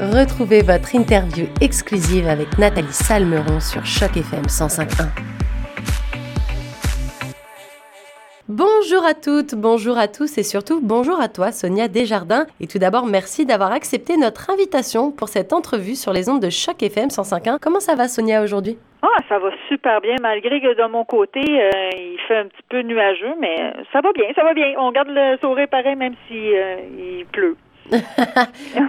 Retrouvez votre interview exclusive avec Nathalie Salmeron sur Choc FM 105.1. Bonjour à toutes, bonjour à tous et surtout bonjour à toi Sonia Desjardins. Et tout d'abord, merci d'avoir accepté notre invitation pour cette entrevue sur les ondes de Choc FM 105.1. Comment ça va Sonia aujourd'hui? Ah, ça va super bien, malgré que de mon côté, euh, il fait un petit peu nuageux, mais ça va bien, ça va bien. On garde le sourire pareil, même si euh, il pleut.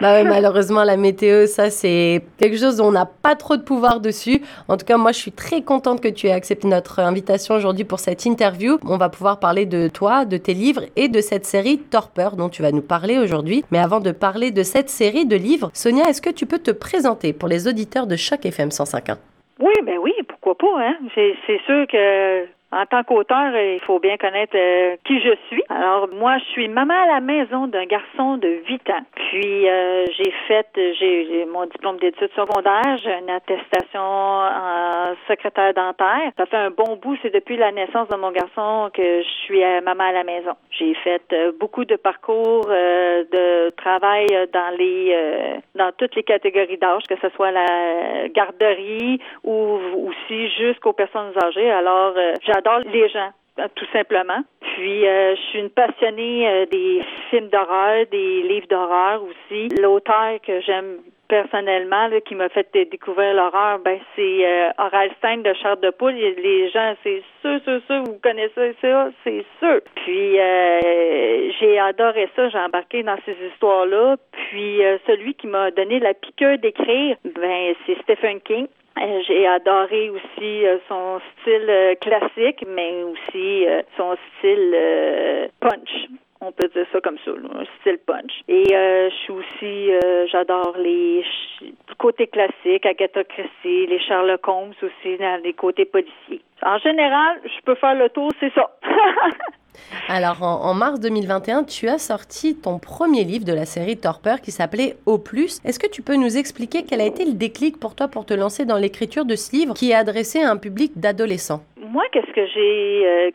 Bah malheureusement, la météo, ça, c'est quelque chose dont on n'a pas trop de pouvoir dessus. En tout cas, moi, je suis très contente que tu aies accepté notre invitation aujourd'hui pour cette interview. On va pouvoir parler de toi, de tes livres et de cette série Torpeur dont tu vas nous parler aujourd'hui. Mais avant de parler de cette série de livres, Sonia, est-ce que tu peux te présenter pour les auditeurs de Choc FM 105.1? Oui, ben oui, pourquoi pas, hein? C'est sûr que en tant qu'auteur, il faut bien connaître euh, qui je suis. Alors moi, je suis maman à la maison d'un garçon de 8 ans. Puis euh, j'ai fait, j'ai mon diplôme d'études secondaires, j'ai une attestation en secrétaire dentaire. Ça fait un bon bout, c'est depuis la naissance de mon garçon que je suis maman à la maison. J'ai fait euh, beaucoup de parcours de travail dans les dans toutes les catégories d'âge, que ce soit la garderie ou aussi jusqu'aux personnes âgées. Alors j'adore les gens euh, tout simplement. Puis euh, je suis une passionnée euh, des films d'horreur, des livres d'horreur aussi. L'auteur que j'aime personnellement qui m'a fait découvrir l'horreur, ben c'est euh, Stein de Charles de Poule. Les gens, c'est sûr, sûr, sûr, vous connaissez ça, c'est sûr. Puis j'ai adoré ça, j'ai embarqué dans ces histoires-là. Puis celui qui m'a donné la piqûre d'écrire, ben c'est Stephen King. Euh, j'ai adoré aussi euh, son style euh, classique, mais aussi son style punch. On peut dire ça comme ça, style punch. Et je suis aussi, j'adore les côtés classiques, Agatha Christie, les Sherlock Holmes aussi, dans les côtés policiers. En général, je peux faire le tour, c'est ça. Alors, en, mars 2021, tu as sorti ton premier livre de la série Torpeur qui s'appelait Au plus. Est-ce que tu peux nous expliquer quel a été le déclic pour toi pour te lancer dans l'écriture de ce livre qui est adressé à un public d'adolescents? Moi, qu'est-ce que j'ai euh,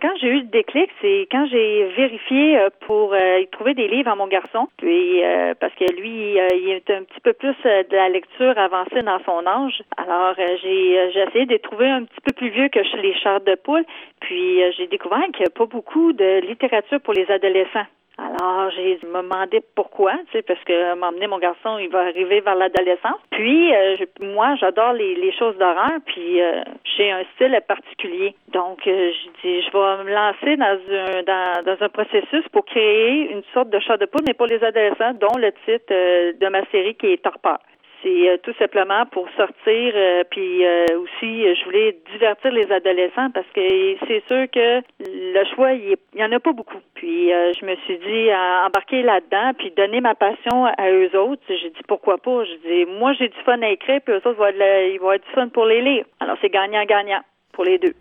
quand j'ai eu le déclic, c'est quand j'ai vérifié euh, pour euh, trouver des livres à mon garçon, puis parce que lui, il est un petit peu plus de la lecture avancée dans son âge. Alors, j'ai j'ai essayé de trouver un petit peu plus vieux que les chars de poule, puis j'ai découvert qu'il n'y a pas beaucoup de littérature pour les adolescents. Alors, j'ai me demandé pourquoi, tu sais, parce que m'emmener mon garçon, il va arriver vers l'adolescence. Puis, euh, moi, j'adore les, les, choses d'horreur, puis euh, j'ai un style particulier. Donc, euh, je dis, je vais me lancer dans un dans, dans, un processus pour créer une sorte de chat de poule, mais pour les adolescents, dont le titre de ma série qui est Torpeur. C'est euh, tout simplement pour sortir, euh, puis euh, aussi, je voulais divertir les adolescents parce que c'est sûr que le choix, il n'y en a pas beaucoup. Puis je me suis dit, embarquer là-dedans, puis donner ma passion à eux autres. J'ai dit, pourquoi pas? Je dis, moi, j'ai du fun à écrire, puis eux autres, ils vont être du fun pour les lire. Alors, c'est gagnant-gagnant pour les deux.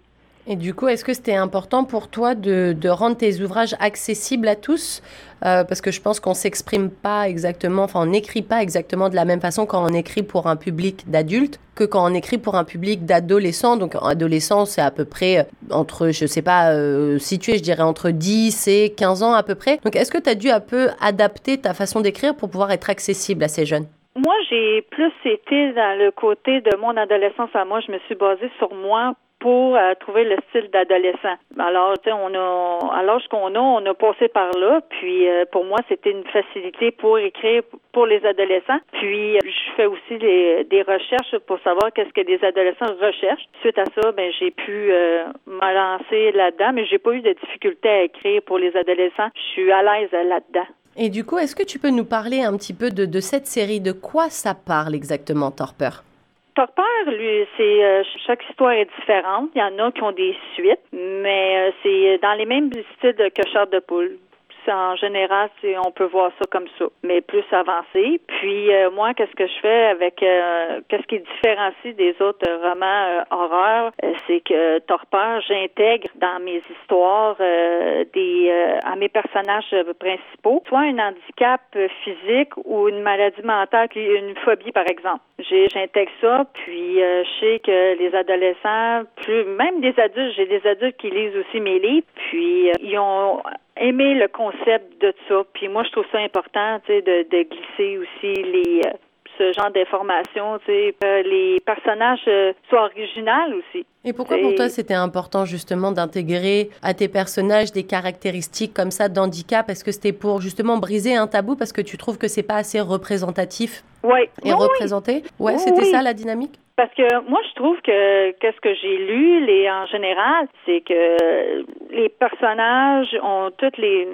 Et du coup, est-ce que c'était important pour toi de, rendre tes ouvrages accessibles à tous? Euh, Parce que je pense qu'on s'exprime pas exactement, enfin, on n'écrit pas exactement de la même façon quand on écrit pour un public d'adultes que quand on écrit pour un public d'adolescents. Donc, adolescent, c'est à peu près euh, entre, je sais pas, euh, situé, je dirais, entre 10 et 15 ans à peu près. Donc, est-ce que tu as dû un peu adapter ta façon d'écrire pour pouvoir être accessible à ces jeunes? Moi, j'ai plus été dans le côté de mon adolescence à moi. Je me suis basée sur moi pour euh, trouver le style d'adolescent. Alors, tu sais, on a, à l'âge qu'on a, on a passé par là. Puis, euh, pour moi, c'était une facilité pour écrire pour les adolescents. Puis, je fais aussi des recherches pour savoir qu'est-ce que des adolescents recherchent. Suite à ça, ben, j'ai pu euh, me lancer là-dedans, mais j'ai pas eu de difficulté à écrire pour les adolescents. Je suis à l'aise là-dedans. Et du coup, est-ce que tu peux nous parler un petit peu de, de cette série? De quoi ça parle exactement, Torpeur? Torpeur, lui, c'est euh, chaque histoire est différente. Il y en a qui ont des suites, mais euh, c'est dans les mêmes styles que Char de poule en général, on peut voir ça comme ça, mais plus avancé. Puis euh, moi, qu'est-ce que je fais avec euh, qu'est-ce qui différencie des autres romans euh, horreurs, c'est que Torpeur, j'intègre dans mes histoires des à mes personnages principaux, soit un handicap physique ou une maladie mentale, une phobie par exemple. J'intègre ça, puis je sais que les adolescents, plus même des adultes, j'ai des adultes qui lisent aussi mes livres, puis ils ont aimer le concept de ça. Puis moi, je trouve ça important, tu sais, de, de glisser aussi les euh, ce genre d'informations, tu sais, les personnages soient originaux aussi. Et pourquoi pour toi c'était important justement d'intégrer à tes personnages des caractéristiques comme ça d'handicap? Est-ce que c'était pour justement briser un tabou parce que tu trouves que c'est pas assez représentatif? Ouais. et représenté? Ouais, c'était ça la dynamique? Parce que moi, je trouve que qu'est-ce que j'ai lu, les en général, c'est que les personnages ont tous les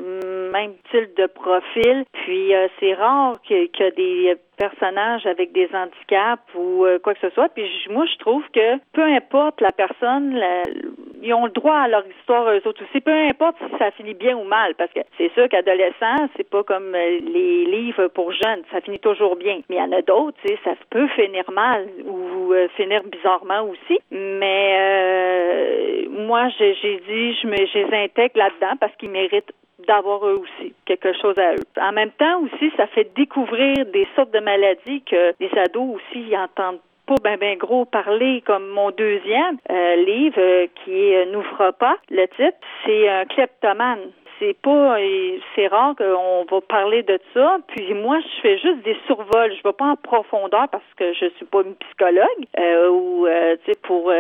mêmes types de profil. Puis euh, c'est rare y ait des personnages avec des handicaps ou euh, quoi que ce soit. Puis moi, je trouve que peu importe la personne, ils ont le droit à leur histoire eux autres aussi. Peu importe si ça finit bien ou mal, parce que c'est sûr qu'adolescent, c'est pas comme euh, les livres pour jeunes, ça finit toujours bien. Mais il y en a d'autres, ça peut finir mal ou euh, finir bizarrement aussi. Mais euh, moi, j'ai dit, je me, je les intègre là-dedans parce qu'ils méritent d'avoir eux aussi quelque chose à eux. En même temps aussi, ça fait découvrir des sortes de maladies que les ados aussi entendent ben ben gros parler comme mon deuxième euh, livre euh, qui est euh, N'ouvre pas. Le titre, c'est un kleptomane c'est pas c'est rare qu'on va parler de ça. Puis moi, je fais juste des survols. Je vais pas en profondeur parce que je suis pas une psychologue ou tu sais pour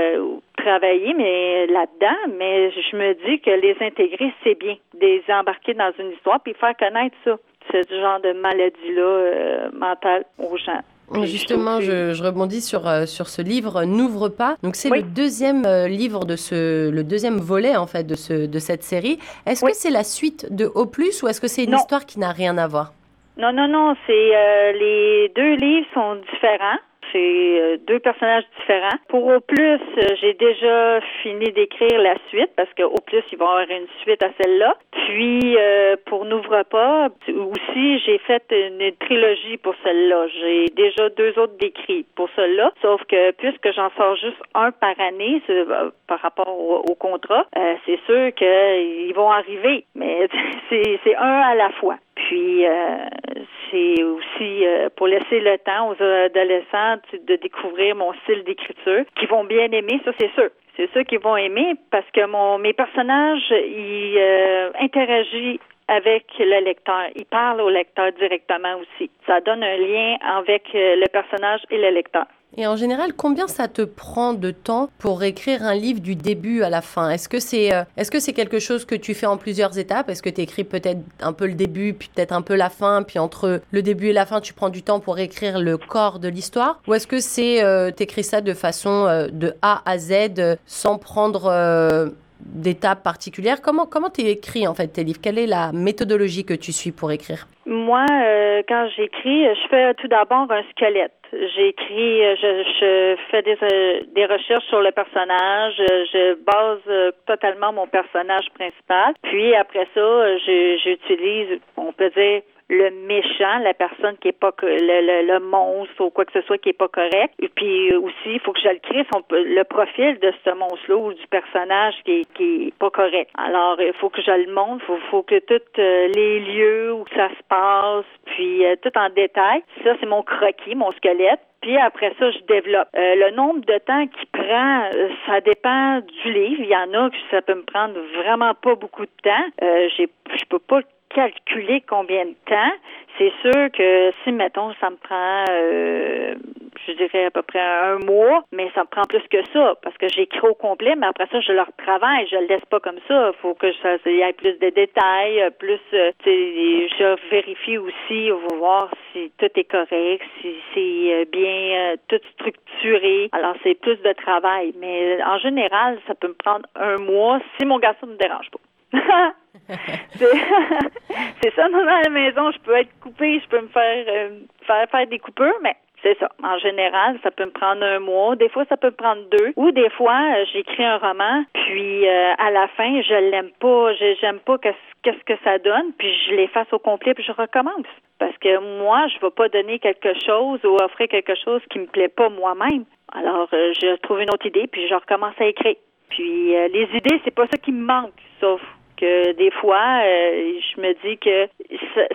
travailler mais là-dedans. Mais je me dis que les intégrer c'est bien, les embarquer dans une histoire puis faire connaître ça, ce genre de maladie là mentale aux gens. Justement, je, je, rebondis sur, euh, sur ce livre N'ouvre pas. Donc c'est le deuxième euh, livre de ce le deuxième volet en fait de ce de cette série. Est-ce que c'est la suite de Au plus ou est-ce que c'est une histoire qui n'a rien à voir? Non non non, c'est euh, les deux livres sont différents c'est euh, deux personnages différents. Pour Au plus, euh, j'ai déjà fini d'écrire la suite parce qu'au plus, il va y avoir une suite à celle-là. Puis, euh, pour N'ouvre pas, aussi, j'ai fait une trilogie pour celle-là. J'ai déjà deux autres décrits pour celle-là. Sauf que puisque j'en sors juste un par année par rapport au, contrat, c'est sûr qu'ils vont arriver. Mais c'est un à la fois. Puis c'est aussi pour laisser le temps aux adolescents de découvrir mon style d'écriture, qui vont bien aimer, ça c'est sûr. C'est sûr qu'ils vont aimer parce que mon mes personnages, ils euh, interagissent avec le lecteur. Ils parlent au lecteur directement aussi. Ça donne un lien avec euh, le personnage et le lecteur. Et en général, combien ça te prend de temps pour écrire un livre du début à la fin? Est-ce que c'est euh, est-ce que c'est quelque chose que tu fais en plusieurs étapes? Est-ce que tu écris peut-être un peu le début, puis peut-être un peu la fin, puis entre le début et la fin, tu prends du temps pour écrire le corps de l'histoire? Ou est-ce que c'est euh, t'écris ça de façon euh, de A à Z sans prendre d'étapes particulières Comment comment tu écris en fait tes livres? Quelle est la méthodologie que tu suis pour écrire? Moi, quand j'écris, je fais tout d'abord un squelette. J'écris, euh, je, je fais des, euh, des recherches sur le personnage, euh, je base totalement mon personnage principal. Puis après ça, j'utilise, on peut dire, le méchant, la personne qui est pas le, le, monstre ou quoi que ce soit qui est pas correct. Et puis aussi, il faut que je le crée son, le profil de ce monstre-là ou du personnage qui est, qui est pas correct. Alors, il faut que je le montre, il faut, faut, que tous les lieux où ça se passe, puis tout en détail. Ça, c'est mon croquis, mon squelette. Puis après ça, je développe. Euh, le nombre de temps qui prend, euh, ça dépend du livre. Il y en a que ça peut me prendre vraiment pas beaucoup de temps. Euh, j'ai, je peux pas calculer combien de temps. C'est sûr que si, mettons, ça me prend, euh, je dirais à peu près un mois, mais ça me prend plus que ça parce que j'écris au complet, mais après ça, je le retravaille. Je le laisse pas comme ça. Il faut que ça y ait plus de détails, plus, euh, je vérifie aussi, va voir si tout est correct, si c'est euh, bien tout structuré. Alors, c'est plus de travail. Mais en général, ça peut me prendre un mois si mon garçon ne me dérange pas. c'est ça, dans la maison, je peux être coupée, je peux me faire, euh, faire faire des coupures, mais c'est ça. En général, ça peut me prendre un mois. Des fois, ça peut me prendre deux. Ou des fois, euh, j'écris un roman, puis euh, à la fin, je l'aime pas. J'aime pas qu'est-ce que ça donne, puis je l'efface au complet, puis je recommence. Parce que moi, je vais pas donner quelque chose ou offrir quelque chose qui me plaît pas moi-même. Alors, je trouve une autre idée, puis je recommence à écrire. Puis les idées, c'est pas ça qui me manque, sauf des fois, euh, je me dis que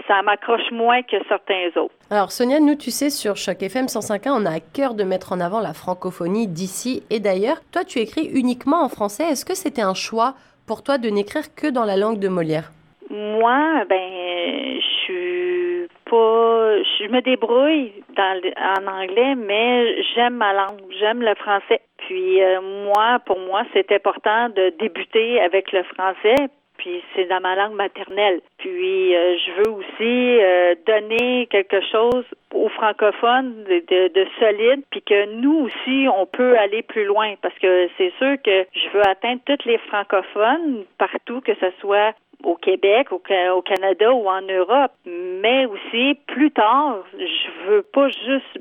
ça, m'accroche moins que certains autres. Alors Sonia, nous, tu sais, sur Choc FM 105.1, on a à cœur de mettre en avant la francophonie d'ici et d'ailleurs. Toi, tu écris uniquement en français. Est-ce que c'était un choix pour toi de n'écrire que dans la langue de Molière? Moi, ben, je suis pas, je me débrouille dans, en anglais, mais j'aime ma langue, j'aime le français. Puis euh, moi, pour moi, c'est important de débuter avec le français puis c'est dans ma langue maternelle. Puis euh, je veux aussi euh, donner quelque chose aux francophones de, de, solide, puis que nous aussi, on peut aller plus loin, parce que c'est sûr que je veux atteindre tous les francophones partout, que ce soit au Québec, au, au, Canada ou en Europe, mais aussi plus tard, je veux pas juste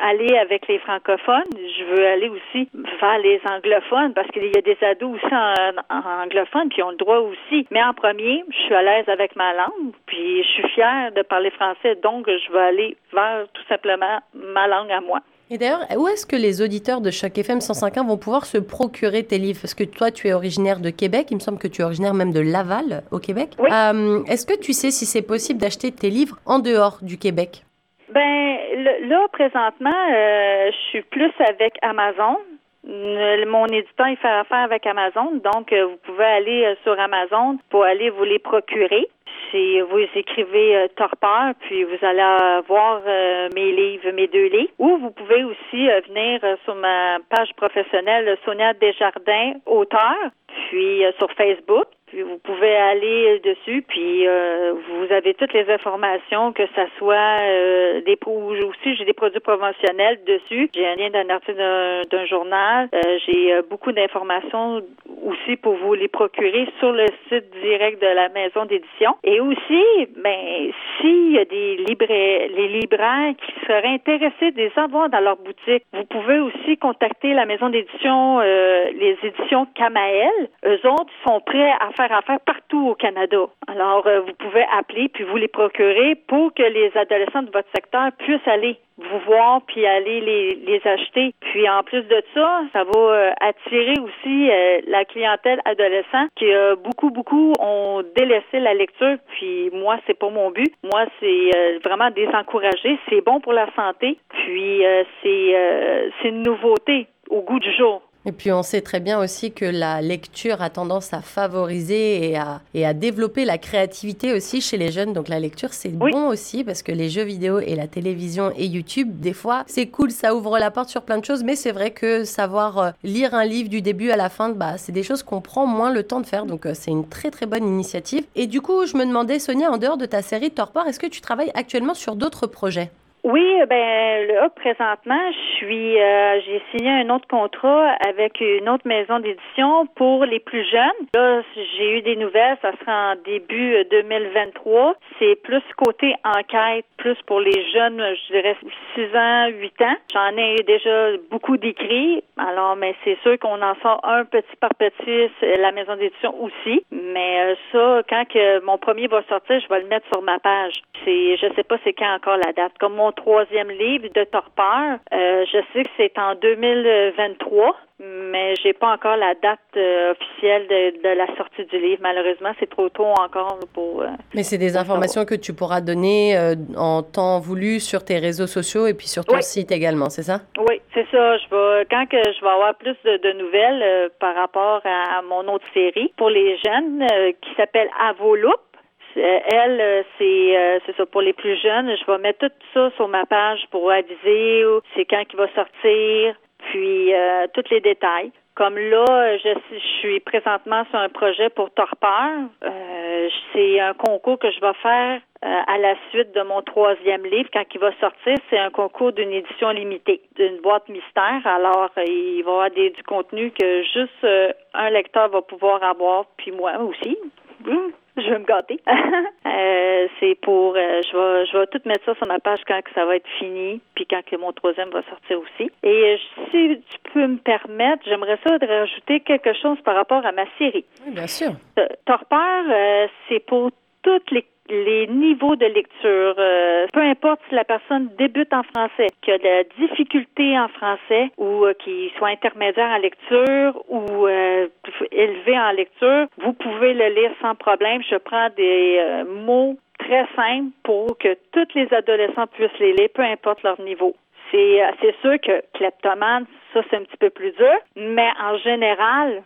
aller avec les francophones, je veux aller aussi vers les anglophones parce qu'il y a des ados aussi en, anglophones qui ont le droit aussi. Mais en premier, je suis à l'aise avec ma langue, puis je suis fière de parler français, donc je veux aller vers tout simplement ma langue à moi. Et d'ailleurs, où est-ce que les auditeurs de chaque FM 105.1 vont pouvoir se procurer tes livres? Parce que toi, tu es originaire de Québec, il me semble que tu es originaire même de Laval, au Québec. Oui. Euh, est-ce que tu sais si c'est possible d'acheter tes livres en dehors du Québec? Ben là, présentement, euh, je suis plus avec Amazon. Mon éditeur, il fait affaire avec Amazon, donc euh, vous pouvez aller euh, sur Amazon pour aller vous les procurer. Si vous écrivez Torpeur, puis vous allez voir mes livres, mes deux livres. Ou vous pouvez aussi venir sur ma page professionnelle Sonia Desjardins, auteur, puis sur Facebook. Puis vous pouvez aller dessus, puis euh, vous avez toutes les informations, que ça soit euh, des aussi j'ai des produits promotionnels dessus. J'ai un lien d'un article d'un journal. Euh, j'ai beaucoup d'informations aussi pour vous les procurer sur le site direct de la maison d'édition. Et aussi, ben s'il y a des libraires, les libraires qui seraient intéressés de les avoir dans leur boutique, vous pouvez aussi contacter la maison d'édition, les éditions Kamael. Eux autres sont prêts à faire affaire partout au Canada. Alors, euh, vous pouvez appeler puis vous les procurer pour que les adolescents de votre secteur puissent aller vous voir puis aller les, les acheter. Puis en plus de ça, ça va euh, attirer aussi euh, la clientèle adolescente qui a beaucoup beaucoup ont délaissé la lecture. Puis moi, c'est pas mon but. Moi, c'est vraiment des encourager. C'est bon pour la santé. Puis c'est c'est une nouveauté au goût du jour. Et puis on sait très bien aussi que la lecture a tendance à favoriser et à, et à développer la créativité aussi chez les jeunes. Donc la lecture, c'est bon aussi parce que les jeux vidéo et la télévision et YouTube, des fois, c'est cool, ça ouvre la porte sur plein de choses, mais c'est vrai que savoir euh, lire un livre du début à la fin, bah, c'est des choses qu'on prend moins le temps de faire. Donc euh, c'est une très très bonne initiative. Et du coup, je me demandais, Sonia, en dehors de ta série Torpor, est-ce que tu travailles actuellement sur d'autres projets? Oui, ben là présentement, je suis euh, j'ai signé un autre contrat avec une autre maison d'édition pour les plus jeunes. Là, j'ai eu des nouvelles, ça sera en début 2023. C'est plus côté enquête, plus pour les jeunes, je dirais 6 ans, 8 ans. J'en ai déjà beaucoup d'écrits. Alors, mais c'est sûr qu'on en sort un petit par petit, la maison d'édition aussi. Mais euh, ça, quand que mon premier va sortir, je vais le mettre sur ma page. C'est, je sais pas c'est quand encore la date. Comme mon troisième livre de Torpeur. Euh, je sais que c'est en 2023, mais j'ai pas encore la date euh, officielle de, la sortie du livre. Malheureusement, c'est trop tôt encore pour. Euh, mais c'est des informations que tu pourras donner en temps voulu sur tes réseaux sociaux et puis sur ton site également, c'est ça? Oui, c'est ça. Je vais quand que je vais avoir plus de, nouvelles par rapport à, mon autre série pour les jeunes qui s'appelle Avoloup euh, elle, euh, c'est euh, c'est ça pour les plus jeunes. Je vais mettre tout ça sur ma page pour aviser c'est quand qui va sortir, puis tous les détails. Comme là, je, suis présentement sur un projet pour Torpeur. c'est un concours que je vais faire à la suite de mon troisième livre quand il va sortir. C'est un concours d'une édition limitée, d'une boîte mystère. Alors, il va y avoir des, du contenu que juste un lecteur va pouvoir avoir, puis moi aussi. Mmh je vais me gâter. euh, c'est pour, euh, je vais, je vais tout mettre ça sur ma page quand que ça va être fini, puis quand que mon troisième va sortir aussi. Et euh, si tu peux me permettre, j'aimerais ça de rajouter quelque chose par rapport à ma série. Oui, bien sûr. Euh, Torpeur, c'est pour toutes les les niveaux de lecture. Euh, peu importe si la personne débute en français, qui a de la difficulté en français ou euh, qui soit intermédiaire en lecture ou euh, élevé en lecture, vous pouvez le lire sans problème. Je prends des mots très simples pour que tous les adolescents puissent les lire, peu importe leur niveau. C'est sûr que kleptomane, ça c'est un petit peu plus dur, mais en général,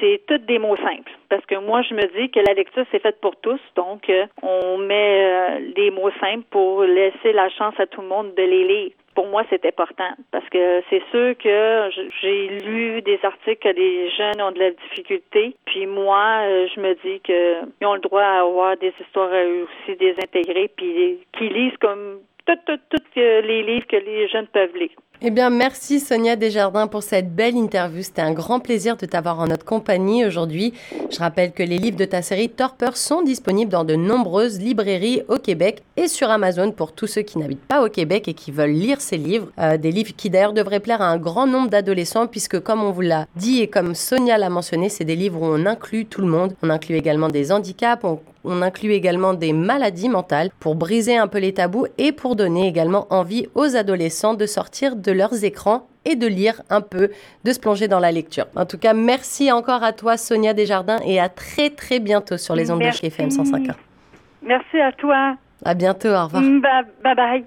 c'est toutes des mots simples. Parce que moi, je me dis que la lecture, c'est faite pour tous. Donc, euh, on met euh, des mots simples pour laisser la chance à tout le monde de les lire pour moi, c'est important parce que c'est sûr que j'ai lu des articles que les jeunes ont de la difficulté. Puis moi, euh, je me dis qu'ils ont le droit à avoir des histoires aussi désintégrées, puis qu'ils lisent comme tous les livres que les jeunes peuvent lire. Eh bien, merci Sonia Desjardins pour cette belle interview. C'était un grand plaisir de t'avoir en notre compagnie aujourd'hui. Je rappelle que les livres de ta série Torpeur sont disponibles dans de nombreuses librairies au Québec et sur Amazon pour tous ceux qui n'habitent pas au Québec et qui veulent lire ces livres. Euh, des livres qui d'ailleurs devraient plaire à un grand nombre d'adolescents puisque comme on vous l'a dit et comme Sonia l'a mentionné, c'est des livres où on inclut tout le monde. On inclut également des handicaps, on on inclut également des maladies mentales pour briser un peu les tabous et pour donner également envie aux adolescents de sortir de leurs écrans et de lire un peu, de se plonger dans la lecture. En tout cas, merci encore à toi Sonia Desjardins et à très très bientôt sur les ondes de chez FM 105.1. Merci à toi. À bientôt, au revoir. bye. bye.